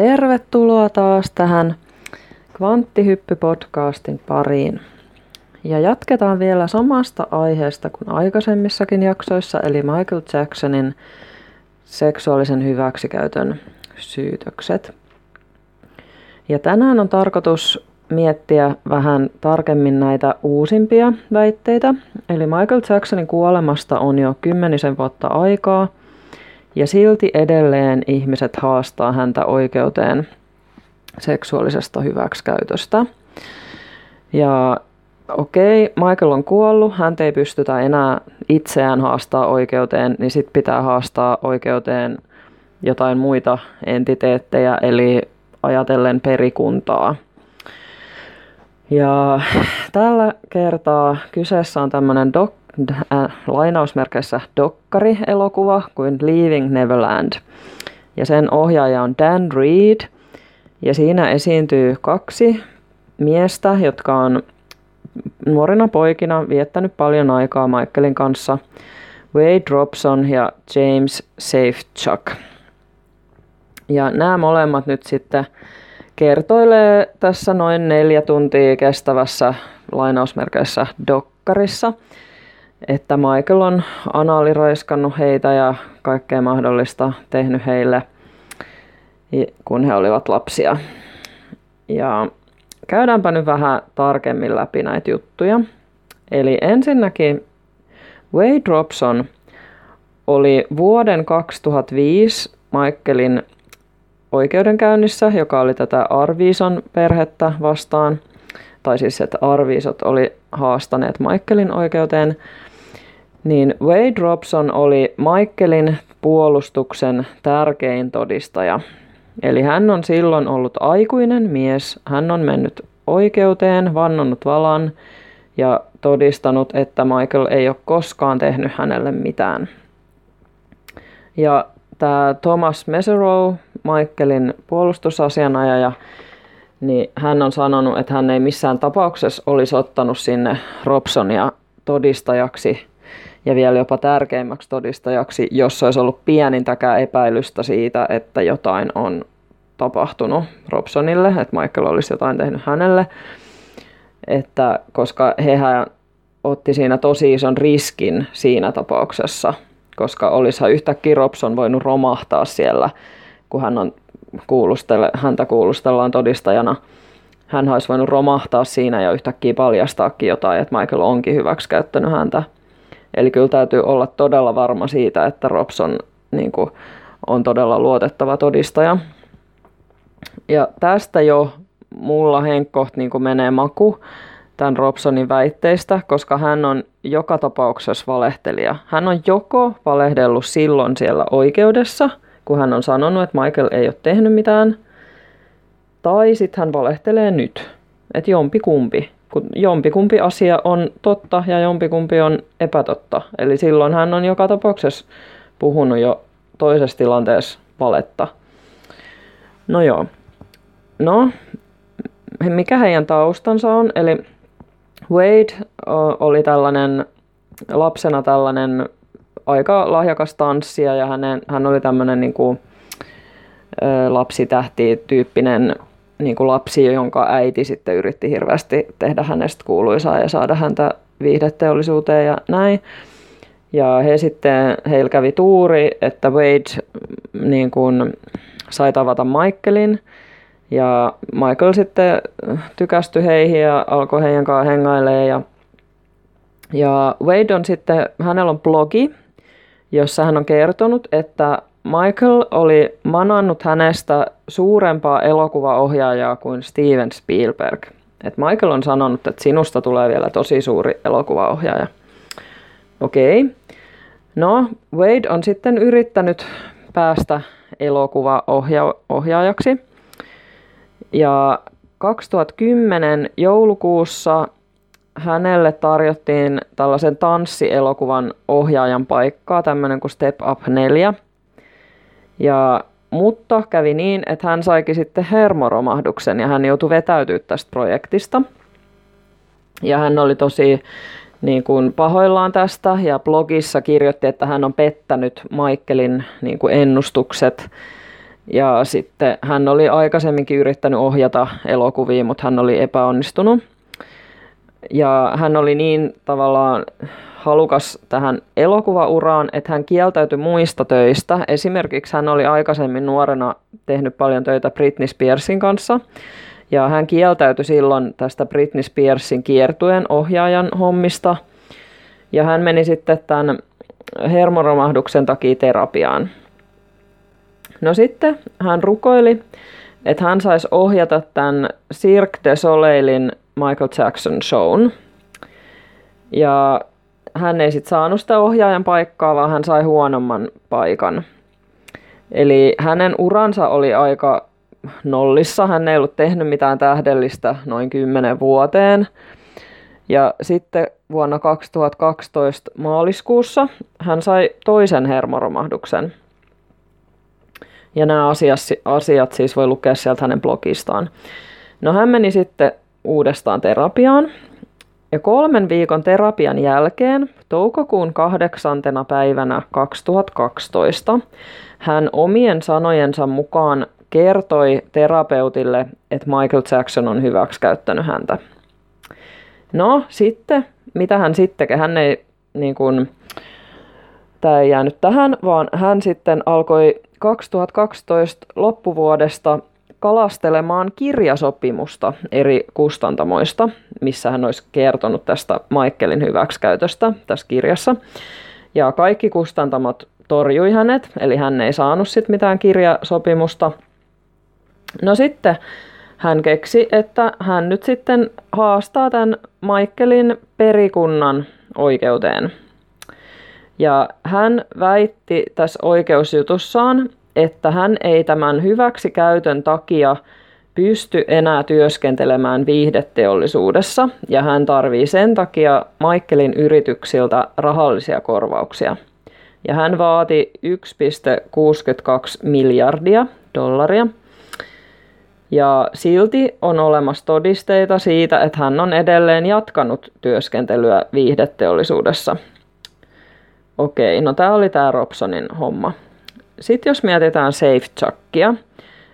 Tervetuloa taas tähän Kvanttihyppy-podcastin pariin. Ja jatketaan vielä samasta aiheesta kuin aikaisemmissakin jaksoissa, eli Michael Jacksonin seksuaalisen hyväksikäytön syytökset. Ja tänään on tarkoitus miettiä vähän tarkemmin näitä uusimpia väitteitä. Eli Michael Jacksonin kuolemasta on jo kymmenisen vuotta aikaa, ja silti edelleen ihmiset haastaa häntä oikeuteen seksuaalisesta hyväksikäytöstä. Ja okei, okay, Michael on kuollut, hän ei pystytä enää itseään haastaa oikeuteen, niin sitten pitää haastaa oikeuteen jotain muita entiteettejä, eli ajatellen perikuntaa. Ja tällä kertaa kyseessä on tämmöinen dok, äh, lainausmerkeissä dokkari-elokuva kuin Leaving Neverland. Ja sen ohjaaja on Dan Reed. Ja siinä esiintyy kaksi miestä, jotka on nuorina poikina viettänyt paljon aikaa Michaelin kanssa. Wade Robson ja James Safechuck. Ja nämä molemmat nyt sitten kertoilee tässä noin neljä tuntia kestävässä lainausmerkeissä dokkarissa, että Michael on anaaliraiskannut heitä ja kaikkea mahdollista tehnyt heille, kun he olivat lapsia. Ja käydäänpä nyt vähän tarkemmin läpi näitä juttuja. Eli ensinnäkin Wade Robson oli vuoden 2005 Michaelin oikeudenkäynnissä, joka oli tätä Arviison perhettä vastaan, tai siis että Arviisot oli haastaneet Michaelin oikeuteen, niin Wade Robson oli Michaelin puolustuksen tärkein todistaja. Eli hän on silloin ollut aikuinen mies, hän on mennyt oikeuteen, vannonnut valan ja todistanut, että Michael ei ole koskaan tehnyt hänelle mitään. Ja tämä Thomas Meserow, Michaelin puolustusasianajaja, niin hän on sanonut, että hän ei missään tapauksessa olisi ottanut sinne Robsonia todistajaksi ja vielä jopa tärkeimmäksi todistajaksi, jos olisi ollut pienintäkään epäilystä siitä, että jotain on tapahtunut Robsonille, että Michael olisi jotain tehnyt hänelle. Että, koska hehän otti siinä tosi ison riskin siinä tapauksessa, koska olisihan yhtäkkiä Robson voinut romahtaa siellä, kun hän on kuulustele, häntä kuulustellaan todistajana. Hän olisi voinut romahtaa siinä ja yhtäkkiä paljastaakin jotain, että Michael onkin hyväksikäyttänyt häntä. Eli kyllä täytyy olla todella varma siitä, että Robson niin kuin, on todella luotettava todistaja. Ja tästä jo mulla henkkoht niin menee maku tämän Robsonin väitteistä, koska hän on joka tapauksessa valehtelija. Hän on joko valehdellut silloin siellä oikeudessa, kun hän on sanonut, että Michael ei ole tehnyt mitään, tai sitten hän valehtelee nyt, että jompi kumpi. Kun jompikumpi asia on totta ja jompikumpi on epätotta. Eli silloin hän on joka tapauksessa puhunut jo toisessa tilanteessa valetta. No joo. No, mikä heidän taustansa on? Eli Wade oli tällainen lapsena tällainen aika lahjakas tanssija ja hänen, hän oli tämmöinen niin kuin, lapsitähti-tyyppinen niin kuin lapsi, jonka äiti sitten yritti hirveästi tehdä hänestä kuuluisaa ja saada häntä viihdeteollisuuteen ja näin. Ja he sitten, heillä kävi tuuri, että Wade niin kuin, sai tavata Michaelin – ja Michael sitten tykästyi heihin ja alkoi heidän kanssaan hengailemaan. Ja, ja Wade on sitten, hänellä on blogi, jossa hän on kertonut, että Michael oli manannut hänestä suurempaa elokuvaohjaajaa kuin Steven Spielberg. Et Michael on sanonut, että sinusta tulee vielä tosi suuri elokuvaohjaaja. Okei. Okay. No, Wade on sitten yrittänyt päästä elokuvaohjaajaksi. Ja 2010 joulukuussa hänelle tarjottiin tällaisen tanssielokuvan ohjaajan paikkaa, tämmöinen kuin Step Up 4. Ja, mutta kävi niin, että hän saikin sitten hermoromahduksen ja hän joutui vetäytyä tästä projektista. Ja hän oli tosi niin kuin pahoillaan tästä ja blogissa kirjoitti, että hän on pettänyt Michaelin niin kuin ennustukset Ja sitten hän oli aikaisemminkin yrittänyt ohjata elokuvia, mutta hän oli epäonnistunut. Ja hän oli niin tavallaan halukas tähän elokuvauraan, että hän kieltäytyi muista töistä. Esimerkiksi hän oli aikaisemmin nuorena tehnyt paljon töitä Britney Spearsin kanssa. Ja hän kieltäytyi silloin tästä Britney Spearsin kiertuen ohjaajan hommista. Ja hän meni sitten tämän hermoromahduksen takia terapiaan. No sitten hän rukoili, että hän saisi ohjata tämän Cirque de Soleilin Michael Jackson shown. Ja hän ei sitten saanut sitä ohjaajan paikkaa, vaan hän sai huonomman paikan. Eli hänen uransa oli aika nollissa. Hän ei ollut tehnyt mitään tähdellistä noin kymmenen vuoteen. Ja sitten vuonna 2012 maaliskuussa hän sai toisen hermoromahduksen. Ja nämä asiat, asiat siis voi lukea sieltä hänen blogistaan. No hän meni sitten uudestaan terapiaan. Ja kolmen viikon terapian jälkeen, toukokuun kahdeksantena päivänä 2012, hän omien sanojensa mukaan kertoi terapeutille, että Michael Jackson on hyväksikäyttänyt häntä. No sitten, mitä hän sitten? Hän ei, niin kuin, tämä ei jäänyt tähän, vaan hän sitten alkoi 2012 loppuvuodesta kalastelemaan kirjasopimusta eri kustantamoista, missä hän olisi kertonut tästä Michaelin hyväksikäytöstä tässä kirjassa. Ja kaikki kustantamot torjui hänet, eli hän ei saanut sit mitään kirjasopimusta. No sitten hän keksi, että hän nyt sitten haastaa tämän Michaelin perikunnan oikeuteen. Ja hän väitti tässä oikeusjutussaan, että hän ei tämän hyväksikäytön takia pysty enää työskentelemään viihdeteollisuudessa ja hän tarvii sen takia Michaelin yrityksiltä rahallisia korvauksia. Ja hän vaati 1,62 miljardia dollaria. Ja silti on olemassa todisteita siitä, että hän on edelleen jatkanut työskentelyä viihdeteollisuudessa. Okei, no tämä oli tämä Robsonin homma. Sitten jos mietitään SafeChuckia.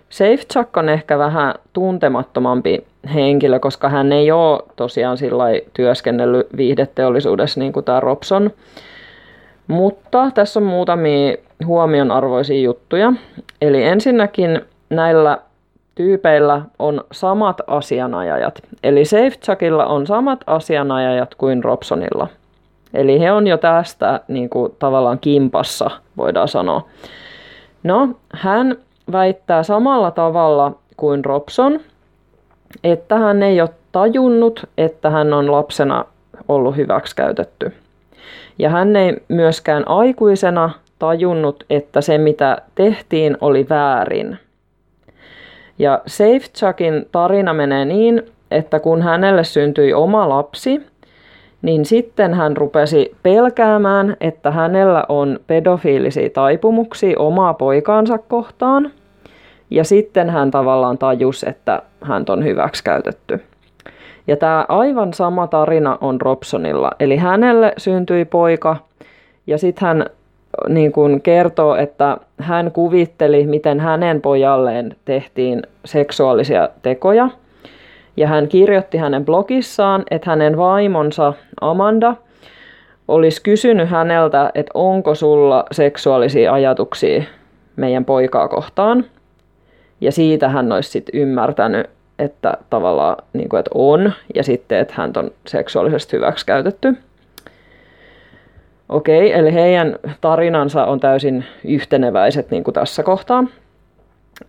SafeChuck on ehkä vähän tuntemattomampi henkilö, koska hän ei ole tosiaan sillä työskennellyt viihdeteollisuudessa niin kuin tämä Robson. Mutta tässä on muutamia huomionarvoisia juttuja. Eli ensinnäkin näillä tyypeillä on samat asianajajat. Eli SafeChuckilla on samat asianajajat kuin Robsonilla. Eli he on jo tästä niin kuin, tavallaan kimpassa, voidaan sanoa. No, hän väittää samalla tavalla kuin Robson, että hän ei ole tajunnut, että hän on lapsena ollut hyväksikäytetty. Ja hän ei myöskään aikuisena tajunnut, että se mitä tehtiin oli väärin. Ja SafeChuckin tarina menee niin, että kun hänelle syntyi oma lapsi, niin sitten hän rupesi pelkäämään, että hänellä on pedofiilisia taipumuksia omaa poikaansa kohtaan. Ja sitten hän tavallaan tajusi, että hän on hyväksikäytetty. Ja tämä aivan sama tarina on Robsonilla. Eli hänelle syntyi poika ja sitten hän niin kun kertoo, että hän kuvitteli, miten hänen pojalleen tehtiin seksuaalisia tekoja – ja hän kirjoitti hänen blogissaan, että hänen vaimonsa Amanda olisi kysynyt häneltä, että onko sulla seksuaalisia ajatuksia meidän poikaa kohtaan. Ja siitä hän olisi sitten ymmärtänyt, että tavallaan niin kuin, että on, ja sitten, että hän on seksuaalisesti hyväksikäytetty. Okei, eli heidän tarinansa on täysin yhteneväiset niin kuin tässä kohtaa.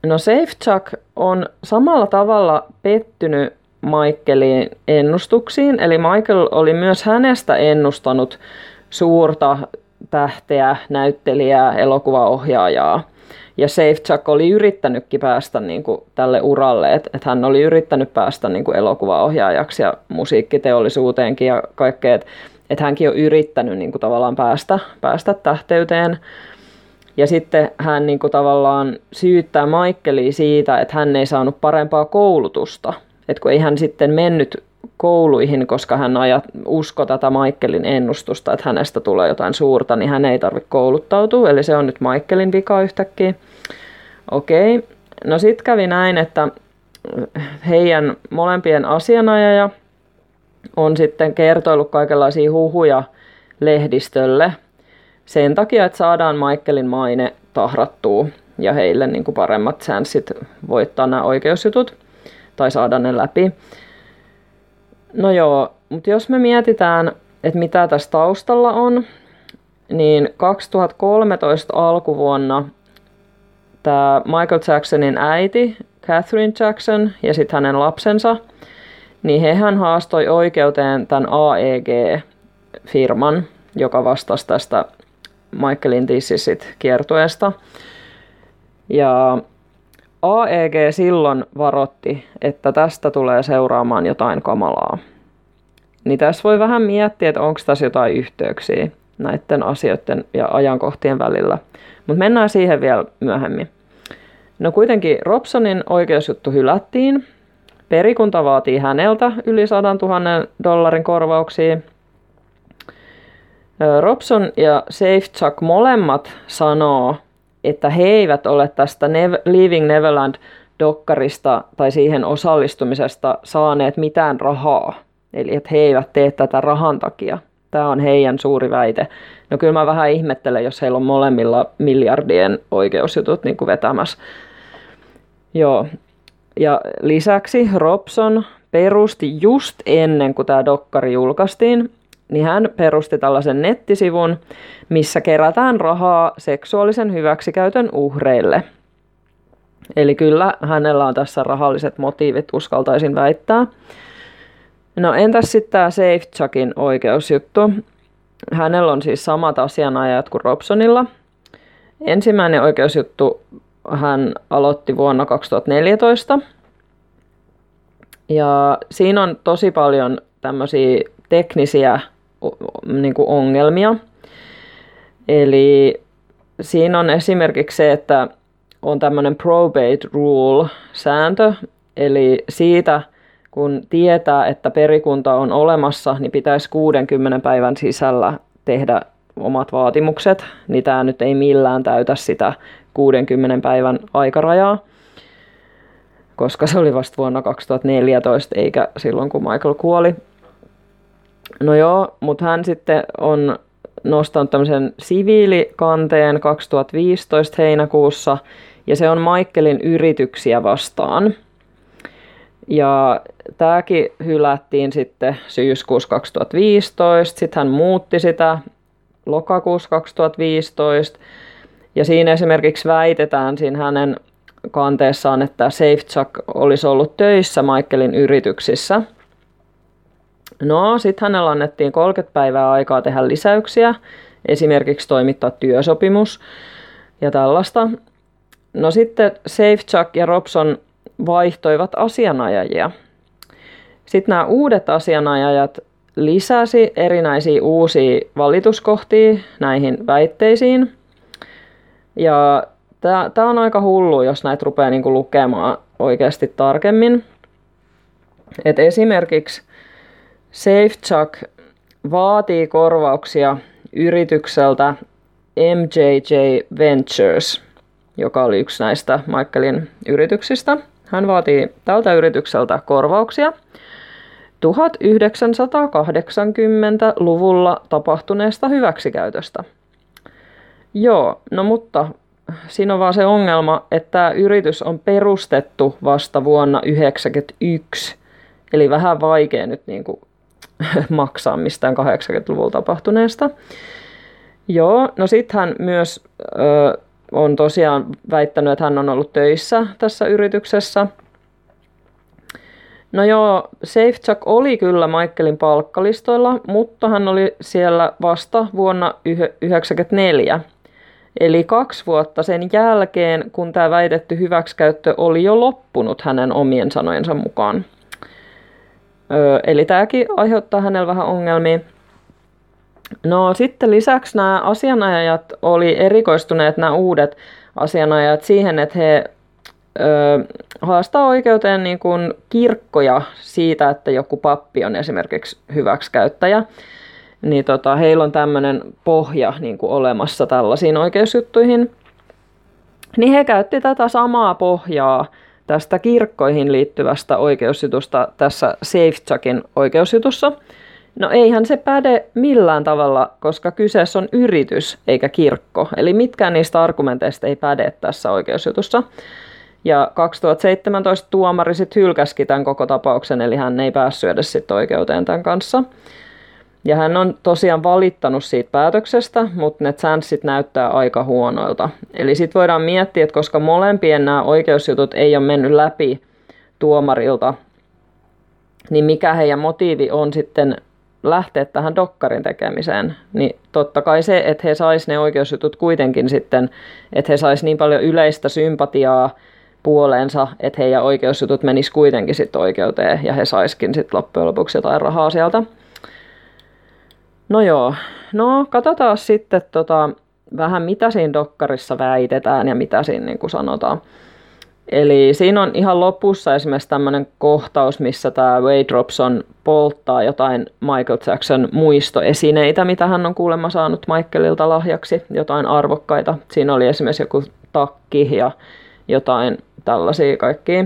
No SafeChuck on samalla tavalla pettynyt Michaelin ennustuksiin. Eli Michael oli myös hänestä ennustanut suurta tähteä, näyttelijää, elokuvaohjaajaa. Ja Safe Chuck oli yrittänytkin päästä niin kuin tälle uralle, että et hän oli yrittänyt päästä niin kuin elokuvaohjaajaksi ja musiikkiteollisuuteenkin ja kaikkea, että et hänkin on yrittänyt niin kuin tavallaan päästä, päästä tähteyteen. Ja sitten hän niin kuin tavallaan syyttää Michaelia siitä, että hän ei saanut parempaa koulutusta – että kun ei hän sitten mennyt kouluihin, koska hän ajat, usko tätä Michaelin ennustusta, että hänestä tulee jotain suurta, niin hän ei tarvitse kouluttautua. Eli se on nyt Michaelin vika yhtäkkiä. Okei, no sitten kävi näin, että heidän molempien asianajaja on sitten kertoillut kaikenlaisia huhuja lehdistölle sen takia, että saadaan Michaelin maine tahrattua ja heille niin kuin paremmat chanssit voittaa nämä oikeusjutut tai saada ne läpi. No joo, mutta jos me mietitään, että mitä tässä taustalla on, niin 2013 alkuvuonna tämä Michael Jacksonin äiti, Catherine Jackson, ja sitten hänen lapsensa, niin hehän haastoi oikeuteen tämän AEG-firman, joka vastasi tästä Michaelin Tississit kiertueesta. Ja AEG silloin varotti, että tästä tulee seuraamaan jotain kamalaa. Niin tässä voi vähän miettiä, että onko tässä jotain yhteyksiä näiden asioiden ja ajankohtien välillä. Mutta mennään siihen vielä myöhemmin. No kuitenkin Robsonin oikeusjuttu hylättiin. Perikunta vaatii häneltä yli 100 000 dollarin korvauksia. Robson ja Chuck molemmat sanoo, että he eivät ole tästä Nev- Leaving Neverland-dokkarista tai siihen osallistumisesta saaneet mitään rahaa. Eli että he eivät tee tätä rahan takia. Tämä on heidän suuri väite. No kyllä mä vähän ihmettelen, jos heillä on molemmilla miljardien oikeusjutut niin kuin vetämässä. Joo. Ja lisäksi Robson perusti just ennen kuin tämä dokkari julkaistiin, niin hän perusti tällaisen nettisivun, missä kerätään rahaa seksuaalisen hyväksikäytön uhreille. Eli kyllä hänellä on tässä rahalliset motiivit, uskaltaisin väittää. No entäs sitten tämä SafeChuckin oikeusjuttu? Hänellä on siis samat asianajat kuin Robsonilla. Ensimmäinen oikeusjuttu hän aloitti vuonna 2014. Ja siinä on tosi paljon tämmöisiä teknisiä niin kuin ongelmia. Eli siinä on esimerkiksi se, että on tämmöinen probate rule-sääntö, eli siitä, kun tietää, että perikunta on olemassa, niin pitäisi 60 päivän sisällä tehdä omat vaatimukset, niin tämä nyt ei millään täytä sitä 60 päivän aikarajaa, koska se oli vasta vuonna 2014 eikä silloin kun Michael kuoli. No joo, mutta hän sitten on nostanut tämmöisen siviilikanteen 2015 heinäkuussa, ja se on Michaelin yrityksiä vastaan. Ja tämäkin hylättiin sitten syyskuussa 2015, sitten hän muutti sitä lokakuussa 2015, ja siinä esimerkiksi väitetään siinä hänen kanteessaan, että SafeChuck olisi ollut töissä Michaelin yrityksissä – No, sitten hänellä annettiin 30 päivää aikaa tehdä lisäyksiä, esimerkiksi toimittaa työsopimus ja tällaista. No sitten SafeChuck ja Robson vaihtoivat asianajajia. Sitten nämä uudet asianajajat lisäsi erinäisiä uusia valituskohtia näihin väitteisiin. Ja tämä on aika hullu, jos näitä rupeaa niinku lukemaan oikeasti tarkemmin. Et esimerkiksi SafeChuck vaatii korvauksia yritykseltä MJJ Ventures, joka oli yksi näistä Michaelin yrityksistä. Hän vaatii tältä yritykseltä korvauksia 1980-luvulla tapahtuneesta hyväksikäytöstä. Joo, no mutta siinä on vaan se ongelma, että tämä yritys on perustettu vasta vuonna 1991. Eli vähän vaikea nyt niin kuin maksaa mistään 80-luvulla tapahtuneesta. Joo, no sitten hän myös ö, on tosiaan väittänyt, että hän on ollut töissä tässä yrityksessä. No joo, SafeChuck oli kyllä Michaelin palkkalistoilla, mutta hän oli siellä vasta vuonna 1994. Eli kaksi vuotta sen jälkeen, kun tämä väitetty hyväksikäyttö oli jo loppunut hänen omien sanojensa mukaan. Eli tämäkin aiheuttaa hänellä vähän ongelmia. No sitten lisäksi nämä asianajajat oli erikoistuneet, nämä uudet asianajajat, siihen, että he ö, haastaa oikeuteen niin kuin kirkkoja siitä, että joku pappi on esimerkiksi hyväksikäyttäjä. Niin tota, heillä on tämmöinen pohja niin kuin olemassa tällaisiin oikeusjuttuihin. Niin he käytti tätä samaa pohjaa tästä kirkkoihin liittyvästä oikeusjutusta tässä SafeChuckin oikeusjutussa. No eihän se päde millään tavalla, koska kyseessä on yritys eikä kirkko. Eli mitkään niistä argumenteista ei päde tässä oikeusjutussa. Ja 2017 tuomari sitten hylkäski tämän koko tapauksen, eli hän ei päässyt edes sitten oikeuteen tämän kanssa. Ja hän on tosiaan valittanut siitä päätöksestä, mutta ne chanssit näyttää aika huonoilta. Eli sitten voidaan miettiä, että koska molempien nämä oikeusjutut ei ole mennyt läpi tuomarilta, niin mikä heidän motiivi on sitten lähteä tähän dokkarin tekemiseen, niin totta kai se, että he sais ne oikeusjutut kuitenkin sitten, että he sais niin paljon yleistä sympatiaa puoleensa, että heidän oikeusjutut menis kuitenkin sitten oikeuteen ja he saiskin sitten loppujen lopuksi jotain rahaa sieltä. No joo, no katsotaan sitten tota, vähän mitä siinä dokkarissa väitetään ja mitä siinä niin kuin sanotaan. Eli siinä on ihan lopussa esimerkiksi tämmöinen kohtaus, missä tämä Wade Robson polttaa jotain Michael Jackson muistoesineitä, mitä hän on kuulemma saanut Michaelilta lahjaksi, jotain arvokkaita. Siinä oli esimerkiksi joku takki ja jotain tällaisia kaikkia.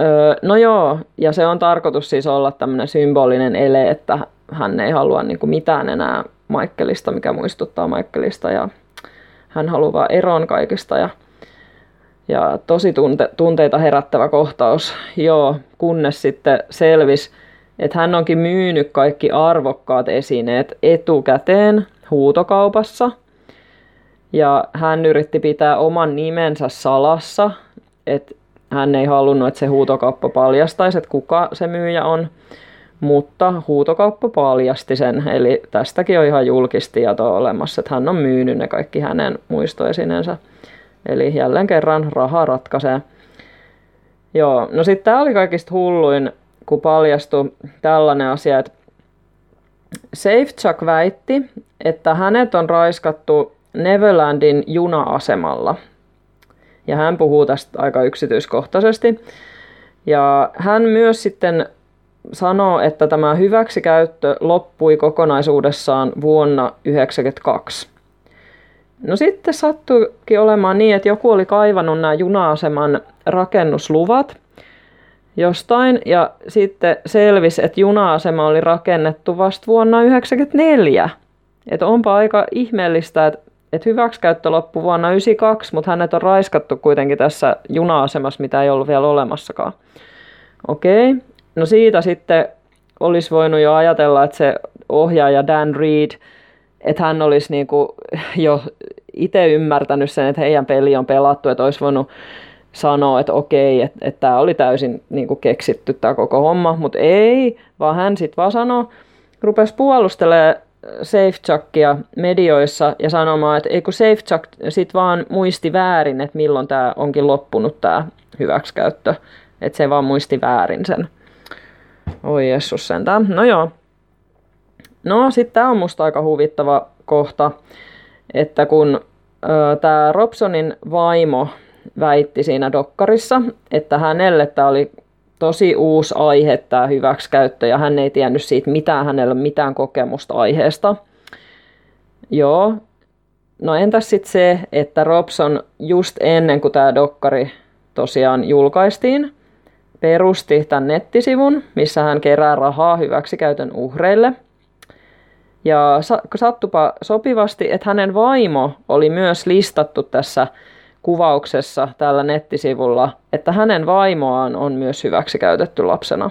Öö, no joo, ja se on tarkoitus siis olla tämmöinen symbolinen ele, että hän ei halua niin kuin mitään enää Michaelista, mikä muistuttaa Michaelista, ja hän haluaa eroon kaikista, ja, ja tosi tunte, tunteita herättävä kohtaus, joo, kunnes sitten selvisi, että hän onkin myynyt kaikki arvokkaat esineet etukäteen huutokaupassa, ja hän yritti pitää oman nimensä salassa, että hän ei halunnut, että se huutokauppa paljastaisi, että kuka se myyjä on. Mutta huutokauppa paljasti sen, eli tästäkin on ihan julkista tietoa olemassa, että hän on myynyt ne kaikki hänen muistoesineensä. Eli jälleen kerran raha ratkaisee. Joo, no sitten tämä oli kaikista hulluin, kun paljastui tällainen asia, että Safechuck väitti, että hänet on raiskattu Neverlandin juna-asemalla. Ja hän puhuu tästä aika yksityiskohtaisesti. Ja hän myös sitten sanoo, että tämä hyväksikäyttö loppui kokonaisuudessaan vuonna 1992. No sitten sattuikin olemaan niin, että joku oli kaivannut nämä juna-aseman rakennusluvat jostain ja sitten selvisi, että juna-asema oli rakennettu vasta vuonna 1994. Että onpa aika ihmeellistä, että, että hyväksikäyttö loppui vuonna 1992, mutta hänet on raiskattu kuitenkin tässä juna-asemassa, mitä ei ollut vielä olemassakaan. Okei, No siitä sitten olisi voinut jo ajatella, että se ohjaaja Dan Reed, että hän olisi niin kuin jo itse ymmärtänyt sen, että heidän peli on pelattu, että olisi voinut sanoa, että okei, että, että tämä oli täysin niin kuin keksitty tämä koko homma, mutta ei, vaan hän sitten vaan sanoi, rupesi puolustelemaan SafeChuckia medioissa ja sanomaan, että ei kun SafeChuck sitten vaan muisti väärin, että milloin tämä onkin loppunut tämä hyväksikäyttö, että se vaan muisti väärin sen. Oi jessus sentään. No joo. No sitten tämä on musta aika huvittava kohta, että kun tämä Robsonin vaimo väitti siinä dokkarissa, että hänelle tämä oli tosi uusi aihe tämä hyväksikäyttö ja hän ei tiennyt siitä mitään, hänellä mitään kokemusta aiheesta. Joo. No entäs sitten se, että Robson just ennen kuin tämä dokkari tosiaan julkaistiin, perusti tämän nettisivun, missä hän kerää rahaa hyväksikäytön uhreille. Ja sattupa sopivasti, että hänen vaimo oli myös listattu tässä kuvauksessa tällä nettisivulla, että hänen vaimoaan on myös hyväksikäytetty lapsena.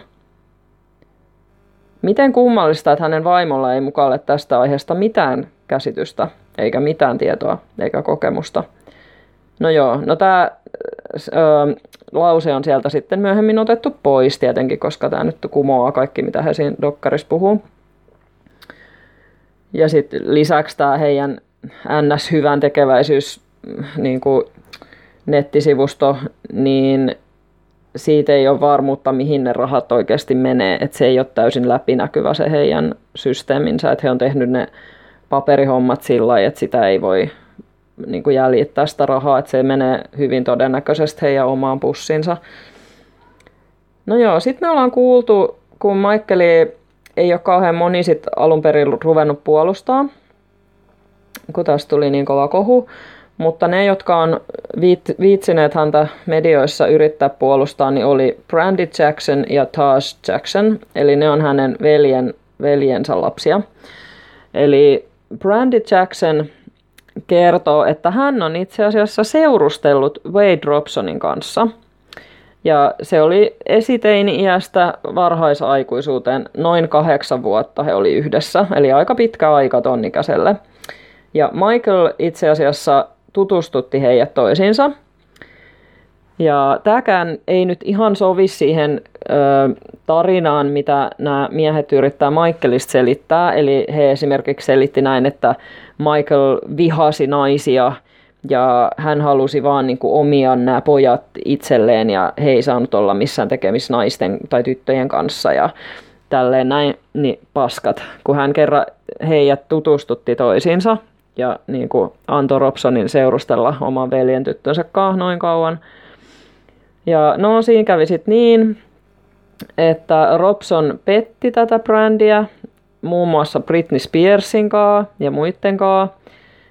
Miten kummallista, että hänen vaimolla ei mukaan ole tästä aiheesta mitään käsitystä, eikä mitään tietoa, eikä kokemusta. No joo, no tämä lause on sieltä sitten myöhemmin otettu pois tietenkin, koska tämä nyt kumoaa kaikki, mitä he siinä dokkarissa puhuu. Ja sitten lisäksi tämä heidän NS-hyvän tekeväisyys niin kuin nettisivusto, niin siitä ei ole varmuutta, mihin ne rahat oikeasti menee. Että se ei ole täysin läpinäkyvä se heidän systeeminsä, että he on tehnyt ne paperihommat sillä lailla, että sitä ei voi niin kuin jäljittää sitä rahaa, että se menee hyvin todennäköisesti heidän omaan pussinsa. No joo, sitten me ollaan kuultu, kun Michaeli ei ole kauhean moni sit alun perin ruvennut puolustaa, kun tästä tuli niin kova kohu, Mutta ne, jotka on viitsineet häntä medioissa yrittää puolustaa, niin oli Brandy Jackson ja Taj Jackson, eli ne on hänen veljen, veljensä lapsia. Eli Brandy Jackson kertoo, että hän on itse asiassa seurustellut Wade Robsonin kanssa. Ja se oli esiteini-iästä varhaisaikuisuuteen noin kahdeksan vuotta he oli yhdessä, eli aika pitkä aika tonnikäiselle. Ja Michael itse asiassa tutustutti heidät toisiinsa. Ja tämäkään ei nyt ihan sovi siihen ö, tarinaan, mitä nämä miehet yrittää Michaelista selittää. Eli he esimerkiksi selitti näin, että Michael vihasi naisia ja hän halusi vaan niin kuin omia nämä pojat itselleen ja he ei saanut olla missään tekemissä naisten tai tyttöjen kanssa ja tälleen näin, niin paskat. Kun hän kerran heidät tutustutti toisiinsa ja niin kuin antoi Robsonin seurustella oman veljen tyttönsä kanssa noin kauan. Ja no siinä kävi sitten niin, että Robson petti tätä brändiä muun muassa Britney Spearsin kanssa ja muiden kanssa,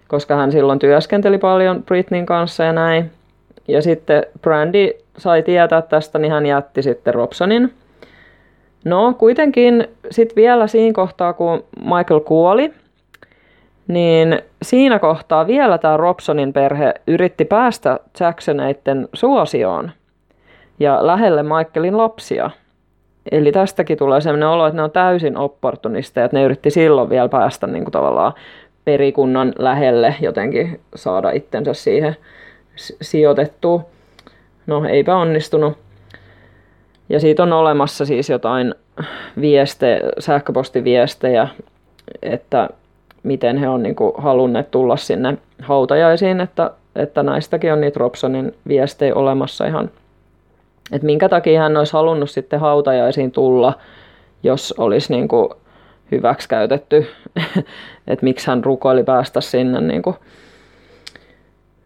koska hän silloin työskenteli paljon Britneyn kanssa ja näin. Ja sitten Brandy sai tietää tästä, niin hän jätti sitten Robsonin. No kuitenkin sitten vielä siinä kohtaa, kun Michael kuoli, niin siinä kohtaa vielä tämä Robsonin perhe yritti päästä Jacksoneiden suosioon ja lähelle Michaelin lapsia. Eli tästäkin tulee sellainen olo, että ne on täysin opportunisteja, että ne yritti silloin vielä päästä niin kuin tavallaan perikunnan lähelle jotenkin saada itsensä siihen sijoitettua. No eipä onnistunut. Ja siitä on olemassa siis jotain vieste, sähköpostiviestejä, että miten he on niin kuin halunneet tulla sinne hautajaisiin, että, että näistäkin on niitä Robsonin viestejä olemassa ihan. Että minkä takia hän olisi halunnut sitten hautajaisiin tulla, jos olisi niin kuin hyväksi käytetty, että miksi hän rukoili päästä sinne. Niin kuin.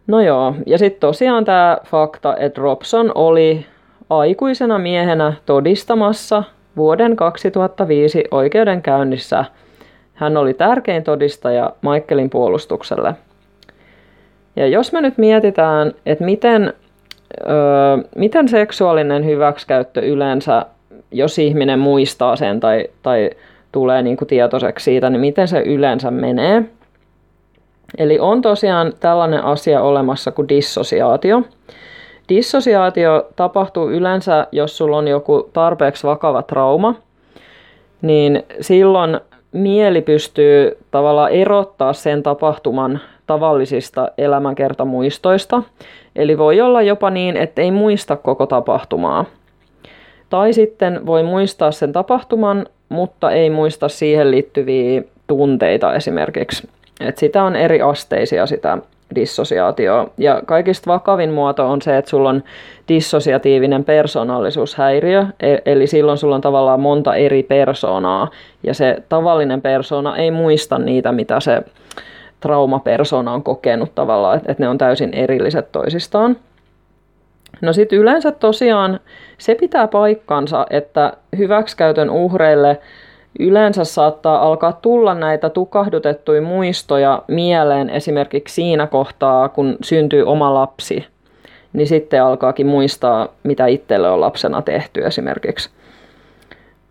No joo, ja sitten tosiaan tämä fakta, että Robson oli aikuisena miehenä todistamassa vuoden 2005 oikeudenkäynnissä – hän oli tärkein todistaja Michaelin puolustukselle. Ja jos me nyt mietitään, että miten, öö, miten seksuaalinen hyväksikäyttö yleensä, jos ihminen muistaa sen tai, tai tulee niin kuin tietoiseksi siitä, niin miten se yleensä menee. Eli on tosiaan tällainen asia olemassa kuin dissosiaatio. Dissosiaatio tapahtuu yleensä, jos sulla on joku tarpeeksi vakava trauma, niin silloin mieli pystyy tavallaan erottaa sen tapahtuman tavallisista elämänkertamuistoista. Eli voi olla jopa niin, että ei muista koko tapahtumaa. Tai sitten voi muistaa sen tapahtuman, mutta ei muista siihen liittyviä tunteita esimerkiksi. Et sitä on eri asteisia sitä dissosiaatio. Ja kaikista vakavin muoto on se, että sulla on dissosiatiivinen persoonallisuushäiriö, e- eli silloin sulla on tavallaan monta eri persoonaa, ja se tavallinen persona ei muista niitä, mitä se traumapersona on kokenut tavallaan, että ne on täysin erilliset toisistaan. No sitten yleensä tosiaan se pitää paikkansa, että hyväksikäytön uhreille Yleensä saattaa alkaa tulla näitä tukahdutettuja muistoja mieleen esimerkiksi siinä kohtaa, kun syntyy oma lapsi, niin sitten alkaakin muistaa, mitä itselle on lapsena tehty esimerkiksi.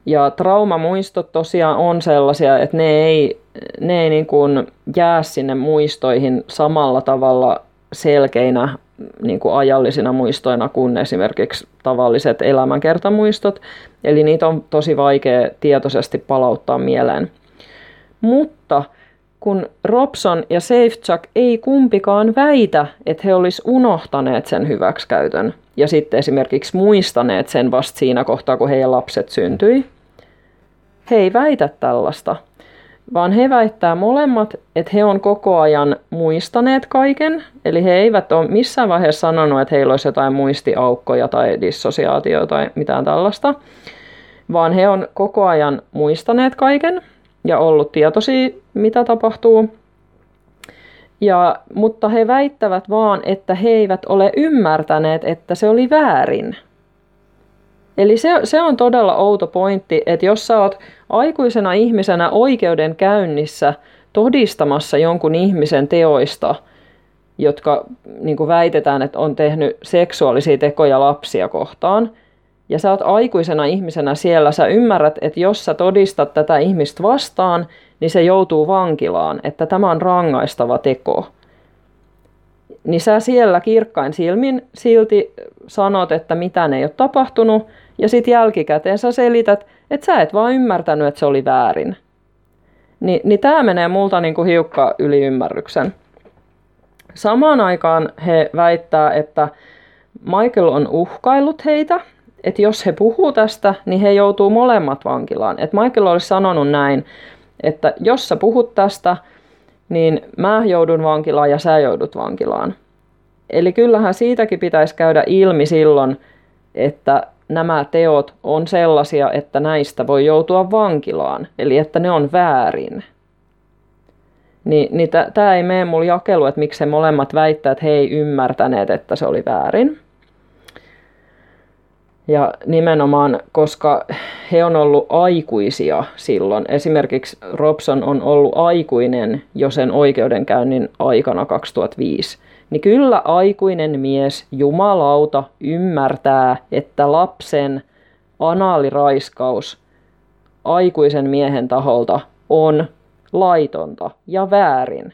Ja traumamuistot tosiaan on sellaisia, että ne ei, ne ei niin kuin jää sinne muistoihin samalla tavalla selkeinä niin kuin ajallisina muistoina kuin esimerkiksi tavalliset elämänkertamuistot, eli niitä on tosi vaikea tietoisesti palauttaa mieleen. Mutta kun Robson ja Safechuck ei kumpikaan väitä, että he olisi unohtaneet sen hyväksikäytön ja sitten esimerkiksi muistaneet sen vasta siinä kohtaa, kun heidän lapset syntyi, he ei väitä tällaista – vaan he väittää molemmat, että he on koko ajan muistaneet kaiken, eli he eivät ole missään vaiheessa sanonut, että heillä olisi jotain muistiaukkoja tai dissosiaatio tai mitään tällaista, vaan he on koko ajan muistaneet kaiken ja ollut tietoisia, mitä tapahtuu. Ja, mutta he väittävät vaan, että he eivät ole ymmärtäneet, että se oli väärin. Eli se, se on todella outo pointti, että jos sä oot aikuisena ihmisenä oikeudenkäynnissä todistamassa jonkun ihmisen teoista jotka niin väitetään, että on tehnyt seksuaalisia tekoja lapsia kohtaan. Ja sä oot aikuisena ihmisenä siellä, sä ymmärrät, että jos sä todistat tätä ihmistä vastaan, niin se joutuu vankilaan, että tämä on rangaistava teko. Niin sä siellä kirkkain silmin silti sanot, että mitään ei ole tapahtunut, ja sitten jälkikäteen sä selität, että sä et vaan ymmärtänyt, että se oli väärin. Ni, niin tämä menee multa niinku hiukka yli ymmärryksen. Samaan aikaan he väittää, että Michael on uhkaillut heitä, että jos he puhuu tästä, niin he joutuu molemmat vankilaan. Että Michael olisi sanonut näin, että jos sä puhut tästä, niin mä joudun vankilaan ja sä joudut vankilaan. Eli kyllähän siitäkin pitäisi käydä ilmi silloin, että nämä teot on sellaisia, että näistä voi joutua vankilaan, eli että ne on väärin. Niin, niin tämä ei mene mulle jakelu, että miksi molemmat väittää, että he ei ymmärtäneet, että se oli väärin. Ja nimenomaan, koska he on ollut aikuisia silloin. Esimerkiksi Robson on ollut aikuinen jo sen oikeudenkäynnin aikana 2005. Niin kyllä aikuinen mies, jumalauta, ymmärtää, että lapsen anaaliraiskaus aikuisen miehen taholta on laitonta ja väärin.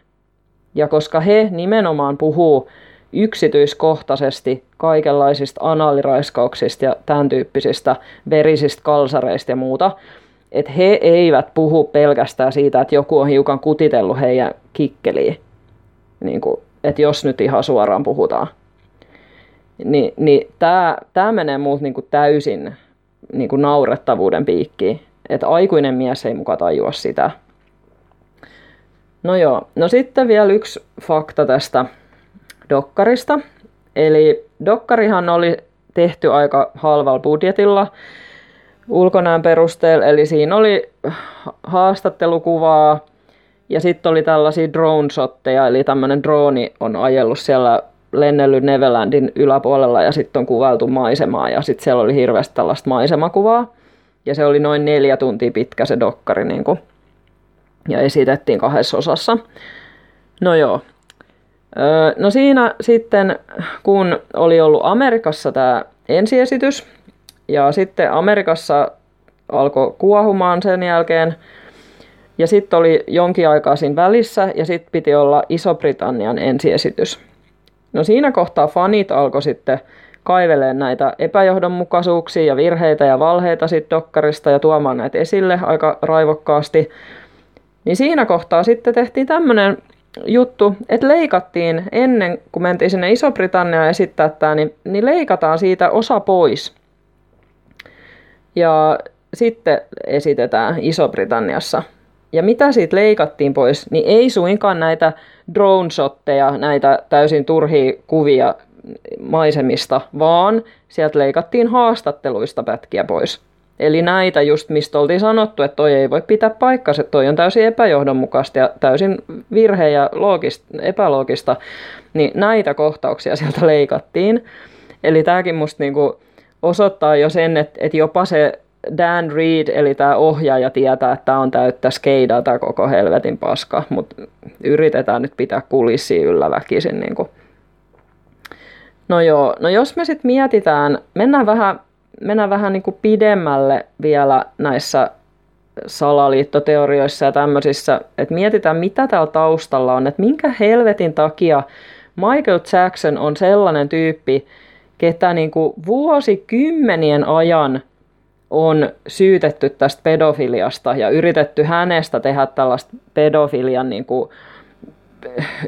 Ja koska he nimenomaan puhuu yksityiskohtaisesti kaikenlaisista analiraiskauksista ja tämän tyyppisistä verisistä kalsareista ja muuta, että he eivät puhu pelkästään siitä, että joku on hiukan kutitellut heidän kikkeliin, niin kuin, että jos nyt ihan suoraan puhutaan. Ni, niin tämä, tämä menee muut niin kuin täysin niin kuin naurettavuuden piikkiin, että aikuinen mies ei muka tajua sitä. No joo, no sitten vielä yksi fakta tästä dokkarista. Eli dokkarihan oli tehty aika halvalla budjetilla ulkonäön perusteella, eli siinä oli haastattelukuvaa ja sitten oli tällaisia drone-shotteja, eli tämmöinen droni on ajellut siellä lennellyt Neverlandin yläpuolella ja sitten on kuvailtu maisemaa ja sitten siellä oli hirveästi tällaista maisemakuvaa. Ja se oli noin neljä tuntia pitkä se dokkari niin kuin, ja esitettiin kahdessa osassa. No joo, No siinä sitten, kun oli ollut Amerikassa tämä ensiesitys, ja sitten Amerikassa alkoi kuohumaan sen jälkeen, ja sitten oli jonkin aikaa siinä välissä, ja sitten piti olla Iso-Britannian ensiesitys. No siinä kohtaa fanit alkoi sitten kaivelee näitä epäjohdonmukaisuuksia ja virheitä ja valheita sit dokkarista ja tuomaan näitä esille aika raivokkaasti. Niin siinä kohtaa sitten tehtiin tämmöinen juttu, että leikattiin ennen kuin mentiin sinne Iso-Britanniaan esittää tämä, niin, niin leikataan siitä osa pois. Ja sitten esitetään Iso-Britanniassa. Ja mitä siitä leikattiin pois, niin ei suinkaan näitä drone-shotteja, näitä täysin turhia kuvia maisemista, vaan sieltä leikattiin haastatteluista pätkiä pois. Eli näitä just, mistä oltiin sanottu, että toi ei voi pitää paikkansa, toi on täysin epäjohdonmukaista ja täysin virhe ja loogista, epäloogista, niin näitä kohtauksia sieltä leikattiin. Eli tämäkin musta niinku osoittaa jo sen, että, että jopa se Dan Reed, eli tämä ohjaaja, tietää, että tämä on täyttä skeidaa tämä koko helvetin paska, mutta yritetään nyt pitää kulissia yllä väkisin. Niin kuin. No joo, no jos me sitten mietitään, mennään vähän mennä vähän niin kuin pidemmälle vielä näissä salaliittoteorioissa ja tämmöisissä, että mietitään mitä täällä taustalla on, että minkä helvetin takia Michael Jackson on sellainen tyyppi, ketä niin kuin vuosikymmenien ajan on syytetty tästä pedofiliasta ja yritetty hänestä tehdä tällaista pedofilian niin kuin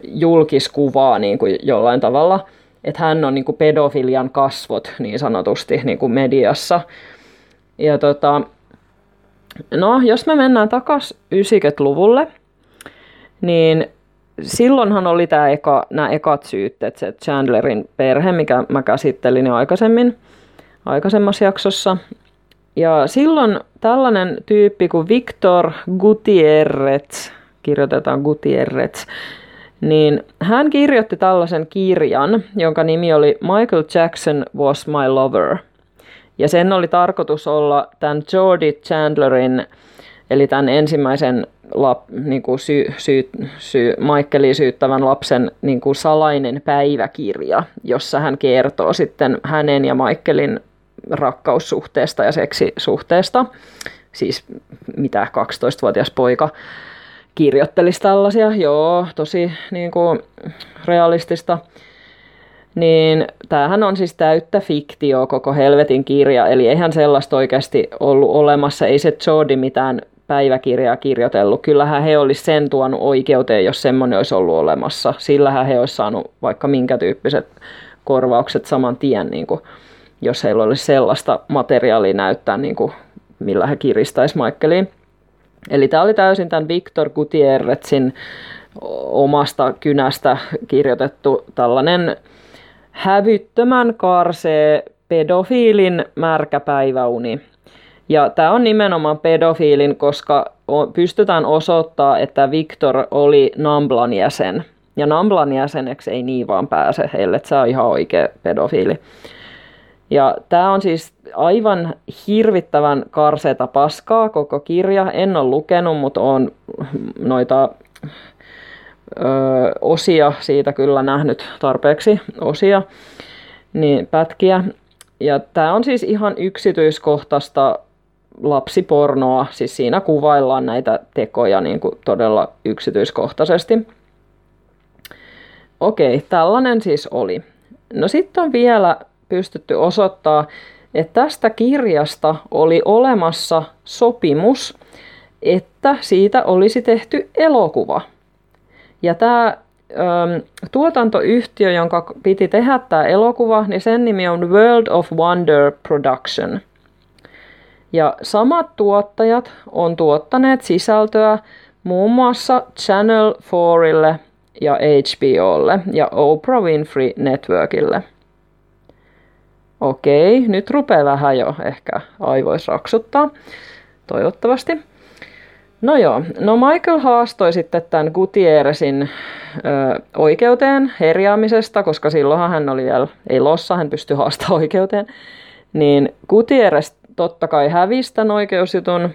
julkiskuvaa niin kuin jollain tavalla – että hän on niin kuin pedofilian kasvot niin sanotusti niin kuin mediassa. Ja tota, no, jos me mennään takaisin 90-luvulle, niin silloinhan oli tämä eka, nämä ekat syytteet, se Chandlerin perhe, mikä mä käsittelin jo aikaisemmin, aikaisemmassa jaksossa. Ja silloin tällainen tyyppi kuin Victor Gutierrez, kirjoitetaan Gutierrez, niin hän kirjoitti tällaisen kirjan, jonka nimi oli Michael Jackson Was My Lover. Ja sen oli tarkoitus olla tämän Jodie Chandlerin Eli tämän ensimmäisen lap, niin kuin sy, sy, sy, Michaelin syyttävän lapsen niin kuin salainen päiväkirja, jossa hän kertoo sitten hänen ja Michaelin rakkaussuhteesta ja seksisuhteesta. Siis mitä 12-vuotias poika kirjoittelisi tällaisia, joo, tosi niin kuin, realistista. Niin tämähän on siis täyttä fiktio koko helvetin kirja, eli eihän sellaista oikeasti ollut olemassa, ei se Jodi mitään päiväkirjaa kirjoitellut. Kyllähän he olisi sen tuonut oikeuteen, jos semmoinen olisi ollut olemassa. Sillähän he olisi saanut vaikka minkä tyyppiset korvaukset saman tien, niin kuin, jos heillä olisi sellaista materiaalia näyttää, niin kuin, millä he kiristäisi Michaeliin. Eli tämä oli täysin tämän Victor Gutierrezin omasta kynästä kirjoitettu tällainen hävyttömän karsee pedofiilin märkä päiväuni. Ja tämä on nimenomaan pedofiilin, koska pystytään osoittaa, että Victor oli Namblan jäsen. Ja Namblan jäseneksi ei niin vaan pääse heille, että se on ihan oikea pedofiili. Ja tämä on siis aivan hirvittävän karseeta paskaa koko kirja. En ole lukenut, mutta olen noita ö, osia siitä kyllä nähnyt tarpeeksi osia, niin pätkiä. Ja tämä on siis ihan yksityiskohtaista lapsipornoa, siis siinä kuvaillaan näitä tekoja niin kuin todella yksityiskohtaisesti. Okei, tällainen siis oli. No sitten on vielä pystytty osoittaa, että tästä kirjasta oli olemassa sopimus, että siitä olisi tehty elokuva. Ja tämä tuotantoyhtiö, jonka piti tehdä tämä elokuva, niin sen nimi on World of Wonder Production. Ja samat tuottajat on tuottaneet sisältöä muun muassa Channel 4 ja HBOlle ja Oprah Winfrey Networkille. Okei, nyt rupeaa vähän jo ehkä aivois raksuttaa, toivottavasti. No joo, no Michael haastoi sitten tämän Gutierrezin ö, oikeuteen herjaamisesta, koska silloinhan hän oli vielä elossa, hän pystyi haastamaan oikeuteen. Niin Gutierrez totta kai hävisi tämän oikeusjutun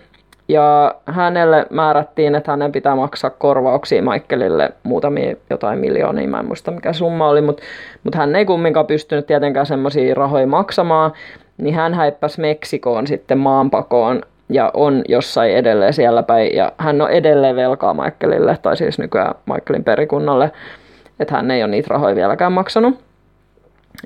ja hänelle määrättiin, että hänen pitää maksaa korvauksia Michaelille muutamia jotain miljoonia, mä en muista mikä summa oli, mutta, mutta hän ei kumminkaan pystynyt tietenkään semmoisia rahoja maksamaan, niin hän häippäsi Meksikoon sitten maanpakoon ja on jossain edelleen siellä päin, ja hän on edelleen velkaa Michaelille, tai siis nykyään Michaelin perikunnalle, että hän ei ole niitä rahoja vieläkään maksanut.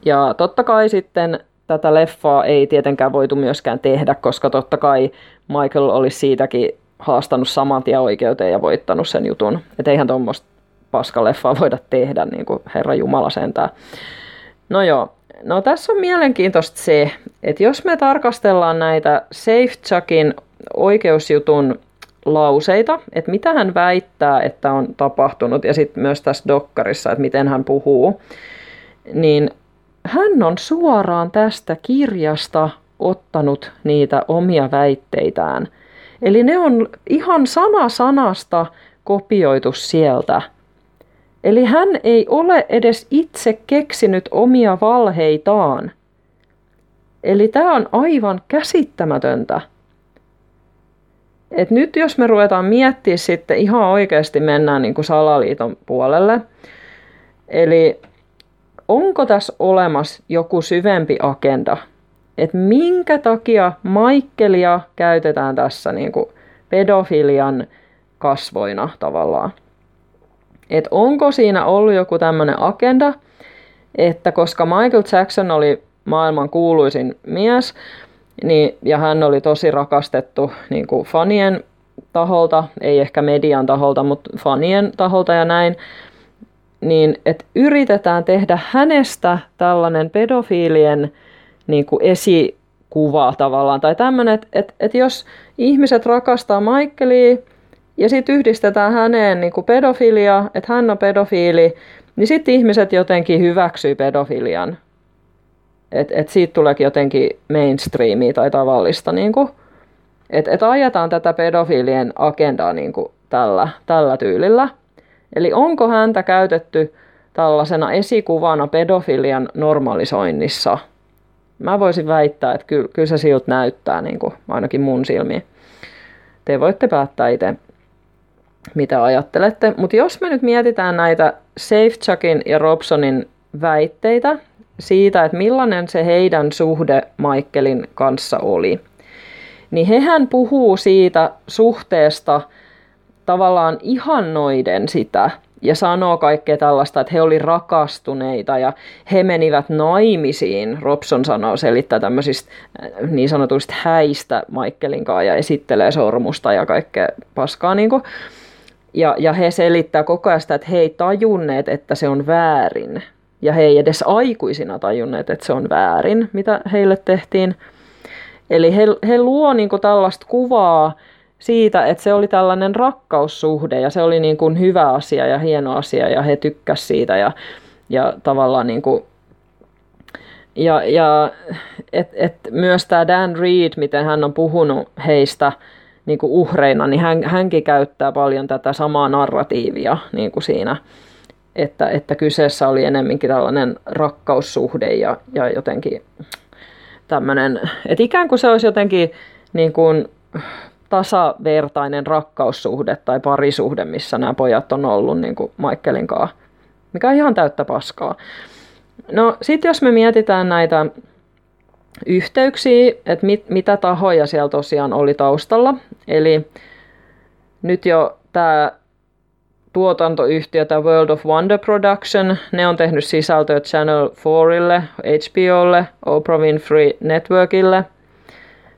Ja totta kai sitten tätä leffaa ei tietenkään voitu myöskään tehdä, koska totta kai Michael olisi siitäkin haastanut saman tien oikeuteen ja voittanut sen jutun. Että eihän tuommoista paskaleffaa voida tehdä, niin kuin Herra Jumala sentään. No joo, no tässä on mielenkiintoista se, että jos me tarkastellaan näitä SafeChuckin oikeusjutun lauseita, että mitä hän väittää, että on tapahtunut, ja sitten myös tässä dokkarissa, että miten hän puhuu, niin hän on suoraan tästä kirjasta ottanut niitä omia väitteitään. Eli ne on ihan sana sanasta kopioitu sieltä. Eli hän ei ole edes itse keksinyt omia valheitaan. Eli tämä on aivan käsittämätöntä. Et nyt jos me ruvetaan miettimään sitten ihan oikeasti mennään niin kuin salaliiton puolelle. Eli onko tässä olemassa joku syvempi agenda, että minkä takia Michaelia käytetään tässä niin kuin pedofilian kasvoina tavallaan. Et onko siinä ollut joku tämmöinen agenda, että koska Michael Jackson oli maailman kuuluisin mies, niin, ja hän oli tosi rakastettu niin kuin fanien taholta, ei ehkä median taholta, mutta fanien taholta ja näin, niin että yritetään tehdä hänestä tällainen pedofiilien niin kuin esikuva tavallaan, tai tämmöinen, että, että, että jos ihmiset rakastaa Michaelia ja sitten yhdistetään häneen niin pedofilia, että hän on pedofiili, niin sitten ihmiset jotenkin hyväksyy pedofilian. Että et siitä tuleekin jotenkin mainstreamia tai tavallista. Niin että et ajetaan tätä pedofiilien agendaa niin tällä, tällä tyylillä. Eli onko häntä käytetty tällaisena esikuvana pedofilian normalisoinnissa? Mä voisin väittää, että kyllä, kyllä se siltä näyttää, niin kuin ainakin mun silmiin. te voitte päättää itse, mitä ajattelette. Mutta jos me nyt mietitään näitä Safechuckin ja Robsonin väitteitä siitä, että millainen se heidän suhde Michaelin kanssa oli, niin hehän puhuu siitä suhteesta tavallaan ihannoiden sitä ja sanoo kaikkea tällaista, että he olivat rakastuneita ja he menivät naimisiin. Robson sanoo, selittää tämmöisistä äh, niin sanotuista häistä Michaelin kanssa ja esittelee sormusta ja kaikkea paskaa. Niin kuin. Ja, ja he selittää koko ajan sitä, että he ei tajunneet, että se on väärin. Ja he ei edes aikuisina tajunneet, että se on väärin, mitä heille tehtiin. Eli he, he luo niin kuin tällaista kuvaa, siitä, että se oli tällainen rakkaussuhde ja se oli niin kuin hyvä asia ja hieno asia ja he tykkäsivät siitä ja, ja tavallaan niin kuin, ja, ja et, et myös tämä Dan Reed, miten hän on puhunut heistä niin kuin uhreina, niin hän, hänkin käyttää paljon tätä samaa narratiivia niin kuin siinä, että, että kyseessä oli enemminkin tällainen rakkaussuhde ja, ja jotenkin tämmöinen, että ikään kuin se olisi jotenkin niin kuin tasavertainen rakkaussuhde tai parisuhde, missä nämä pojat on ollut niin kuin Michaelin kanssa, mikä on ihan täyttä paskaa. No sitten jos me mietitään näitä yhteyksiä, että mit, mitä tahoja siellä tosiaan oli taustalla, eli nyt jo tämä tuotantoyhtiö, tämä World of Wonder Production, ne on tehnyt sisältöä Channel 4ille, HBOlle, Oprah Winfrey Networkille –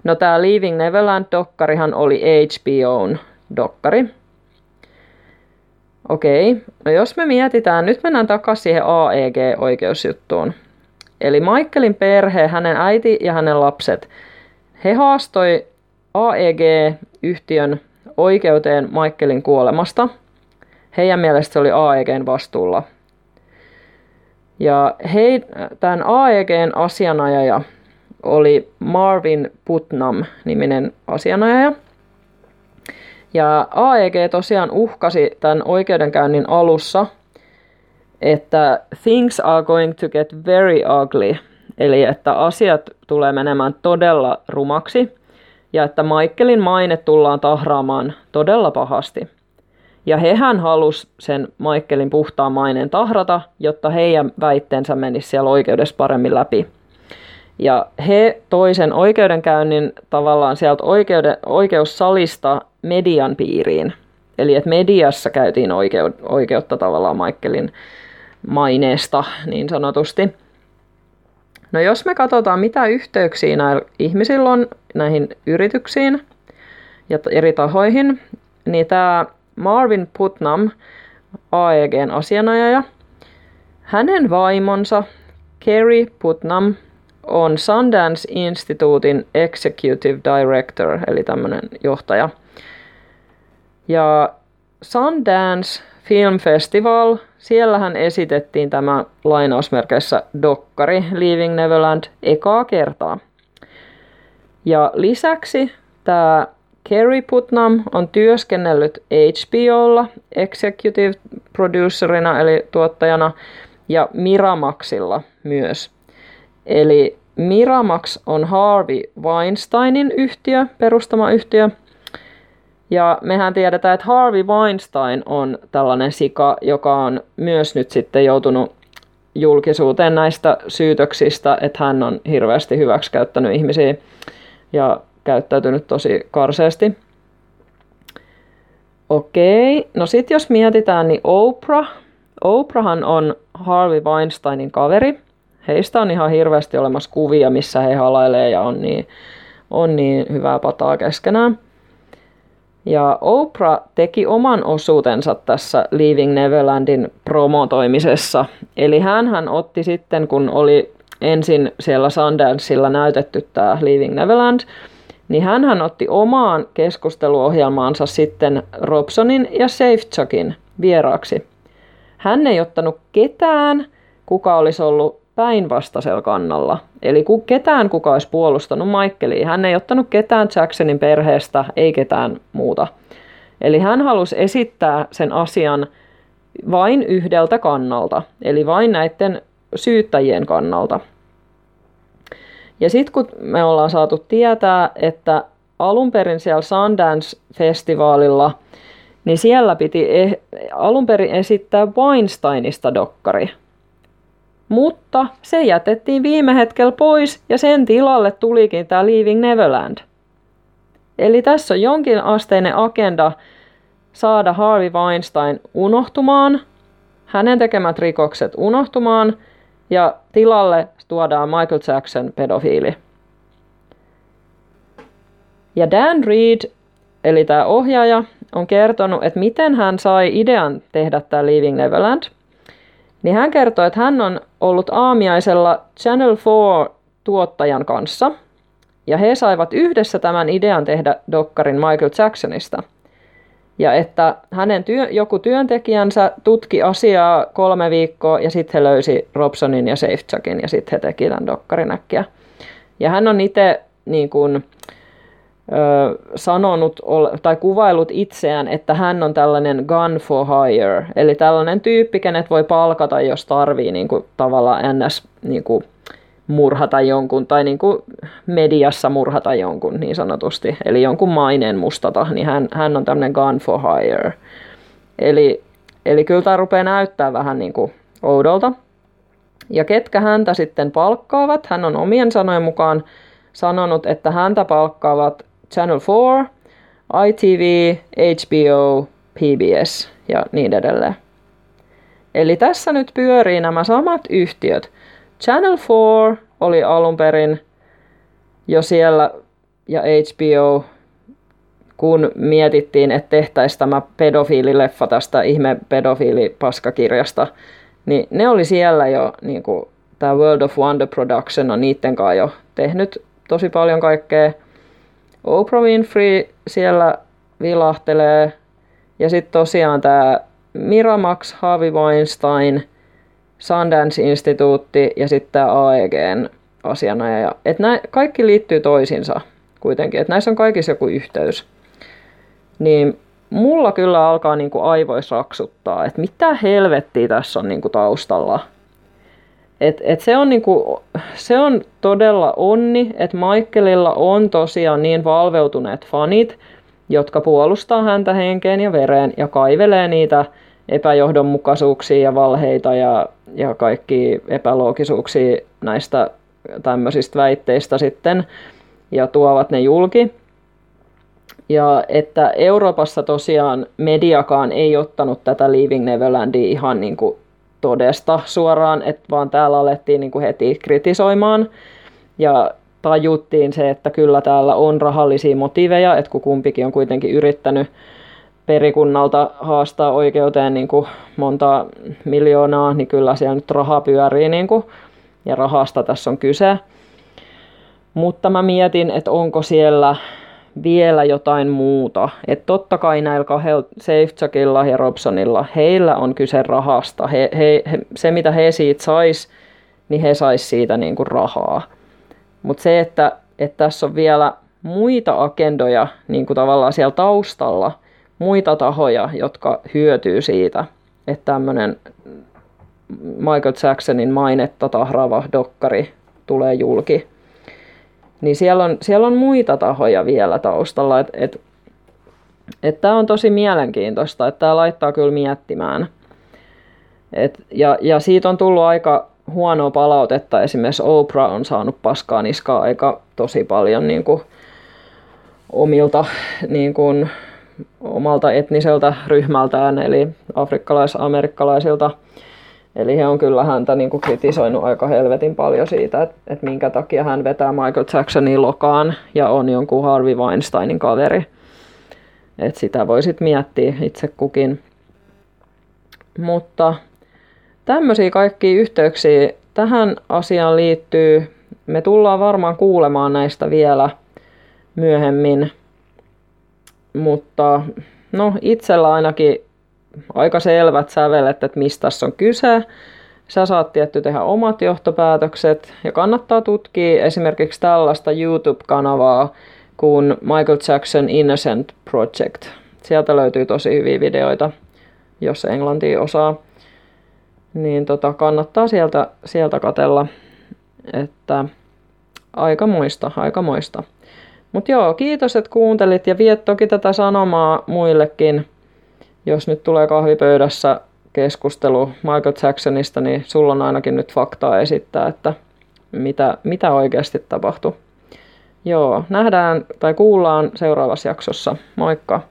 No tämä Leaving Neverland-dokkarihan oli HBOn dokkari. Okei, no jos me mietitään, nyt mennään takaisin siihen AEG-oikeusjuttuun. Eli Michaelin perhe, hänen äiti ja hänen lapset, he haastoi AEG-yhtiön oikeuteen Michaelin kuolemasta. Heidän mielestä se oli AEGn vastuulla. Ja he, tämän AEGn asianajaja oli Marvin Putnam-niminen asianajaja. Ja AEG tosiaan uhkasi tämän oikeudenkäynnin alussa, että things are going to get very ugly, eli että asiat tulee menemään todella rumaksi ja että Michaelin maine tullaan tahraamaan todella pahasti. Ja hehän halus sen Michaelin puhtaan maineen tahrata, jotta heidän väitteensä menisi siellä oikeudessa paremmin läpi. Ja he toisen oikeudenkäynnin tavallaan sieltä oikeuden, oikeussalista median piiriin. Eli että mediassa käytiin oikeu, oikeutta tavallaan Michaelin maineesta niin sanotusti. No jos me katsotaan, mitä yhteyksiä näillä ihmisillä on näihin yrityksiin ja eri tahoihin, niin tämä Marvin Putnam, AEGn asianajaja, hänen vaimonsa Kerry Putnam – on Sundance Instituutin Executive Director, eli tämmöinen johtaja. Ja Sundance Film Festival, siellähän esitettiin tämä lainausmerkeissä dokkari Leaving Neverland ekaa kertaa. Ja lisäksi tämä Kerry Putnam on työskennellyt HBOlla executive producerina eli tuottajana ja Miramaxilla myös. Eli Miramax on Harvey Weinsteinin yhtiö, perustama yhtiö. Ja mehän tiedetään, että Harvey Weinstein on tällainen sika, joka on myös nyt sitten joutunut julkisuuteen näistä syytöksistä, että hän on hirveästi hyväksikäyttänyt ihmisiä ja käyttäytynyt tosi karseasti. Okei, no sitten jos mietitään, niin Oprah. Oprahhan on Harvey Weinsteinin kaveri heistä on ihan hirveästi olemassa kuvia, missä he halailee ja on niin, on niin hyvää pataa keskenään. Ja Oprah teki oman osuutensa tässä Leaving Neverlandin promotoimisessa. Eli hän otti sitten, kun oli ensin siellä Sundanceilla näytetty tämä Leaving Neverland, niin hän otti omaan keskusteluohjelmaansa sitten Robsonin ja Safechuckin vieraaksi. Hän ei ottanut ketään, kuka olisi ollut päinvastaisella kannalla. Eli ku, ketään kuka olisi puolustanut Michaelia. Hän ei ottanut ketään Jacksonin perheestä, ei ketään muuta. Eli hän halusi esittää sen asian vain yhdeltä kannalta, eli vain näiden syyttäjien kannalta. Ja sitten kun me ollaan saatu tietää, että alun perin siellä Sundance-festivaalilla, niin siellä piti e- alun perin esittää Weinsteinista dokkari. Mutta se jätettiin viime hetkellä pois ja sen tilalle tulikin tämä Leaving Neverland. Eli tässä on jonkin asteinen agenda saada Harvey Weinstein unohtumaan, hänen tekemät rikokset unohtumaan ja tilalle tuodaan Michael Jackson pedofiili. Ja Dan Reed, eli tämä ohjaaja, on kertonut, että miten hän sai idean tehdä tämä Leaving Neverland. Niin hän kertoi, että hän on ollut aamiaisella Channel 4 tuottajan kanssa. Ja he saivat yhdessä tämän idean tehdä dokkarin Michael Jacksonista. Ja että hänen työ, joku työntekijänsä tutki asiaa kolme viikkoa ja sitten he löysi Robsonin ja Safechuckin ja sitten he teki tämän dokkarin äkkiä. Ja hän on itse niin kuin, sanonut tai kuvailut itseään, että hän on tällainen gun for hire, eli tällainen tyyppi, kenet voi palkata, jos tarvii niin kuin, tavallaan ns. Niin kuin, murhata jonkun tai niin kuin mediassa murhata jonkun niin sanotusti, eli jonkun maineen mustata, niin hän, hän on tämmöinen gun for hire. Eli, eli kyllä tämä rupeaa näyttää vähän niin kuin oudolta. Ja ketkä häntä sitten palkkaavat, hän on omien sanojen mukaan sanonut, että häntä palkkaavat Channel 4, ITV, HBO, PBS ja niin edelleen. Eli tässä nyt pyörii nämä samat yhtiöt. Channel 4 oli alun perin jo siellä ja HBO, kun mietittiin, että tehtäisiin tämä pedofiilileffa tästä ihme pedofiilipaskakirjasta, niin ne oli siellä jo, niin kuin tämä World of Wonder Production on niiden kanssa jo tehnyt tosi paljon kaikkea – Oprah Winfrey siellä vilahtelee. Ja sitten tosiaan tämä Miramax, Harvey Weinstein, Sundance-instituutti ja sitten tämä AEGn asianajaja. Et nää, kaikki liittyy toisiinsa kuitenkin, että näissä on kaikissa joku yhteys. Niin mulla kyllä alkaa niinku aivoissa raksuttaa, että mitä helvettiä tässä on niinku taustalla. Et, et se, on niinku, se on todella onni, että Michaelilla on tosiaan niin valveutuneet fanit, jotka puolustaa häntä henkeen ja vereen ja kaivelee niitä epäjohdonmukaisuuksia ja valheita ja, ja kaikki epäloogisuuksia näistä tämmöisistä väitteistä sitten ja tuovat ne julki. Ja että Euroopassa tosiaan mediakaan ei ottanut tätä Leaving Neverlandia ihan niin kuin todesta suoraan, että vaan täällä alettiin niin kuin heti kritisoimaan. Ja tajuttiin se, että kyllä täällä on rahallisia motiiveja, että kun kumpikin on kuitenkin yrittänyt perikunnalta haastaa oikeuteen niin kuin monta miljoonaa, niin kyllä siellä nyt raha pyörii niin kuin, ja rahasta tässä on kyse. Mutta mä mietin, että onko siellä vielä jotain muuta. Että totta kai näillä kahdella, Safechuckilla ja Robsonilla, heillä on kyse rahasta. He, he, he, se, mitä he siitä sais, niin he sais siitä niin kuin rahaa. Mutta se, että, että tässä on vielä muita agendoja niin kuin tavallaan siellä taustalla, muita tahoja, jotka hyötyy siitä, että tämmöinen Michael Jacksonin mainetta tahraava dokkari tulee julki niin siellä on, siellä on muita tahoja vielä taustalla. Että et, et tämä on tosi mielenkiintoista, että tämä laittaa kyllä miettimään. Et, ja, ja siitä on tullut aika huonoa palautetta. Esimerkiksi Oprah on saanut paskaa niskaa aika tosi paljon niin kuin, omilta niin kuin, omalta etniseltä ryhmältään, eli afrikkalais-amerikkalaisilta Eli he on kyllä häntä niin kuin kritisoinut aika helvetin paljon siitä, että, että minkä takia hän vetää Michael Jacksonin lokaan ja on jonkun Harvey Weinsteinin kaveri. Että sitä voisit miettiä itse kukin. Mutta tämmöisiä kaikkia yhteyksiä tähän asiaan liittyy. Me tullaan varmaan kuulemaan näistä vielä myöhemmin. Mutta no itsellä ainakin aika selvät sävelet, että mistä tässä on kyse. Sä saat tietty tehdä omat johtopäätökset ja kannattaa tutkia esimerkiksi tällaista YouTube-kanavaa kuin Michael Jackson Innocent Project. Sieltä löytyy tosi hyviä videoita, jos englantia osaa. Niin tota, kannattaa sieltä, sieltä katella, että aika muista, aika muista. Mutta joo, kiitos, että kuuntelit ja viet toki tätä sanomaa muillekin. Jos nyt tulee kahvipöydässä keskustelu Michael Jacksonista, niin sulla on ainakin nyt faktaa esittää, että mitä, mitä oikeasti tapahtui. Joo, nähdään tai kuullaan seuraavassa jaksossa. Moikka!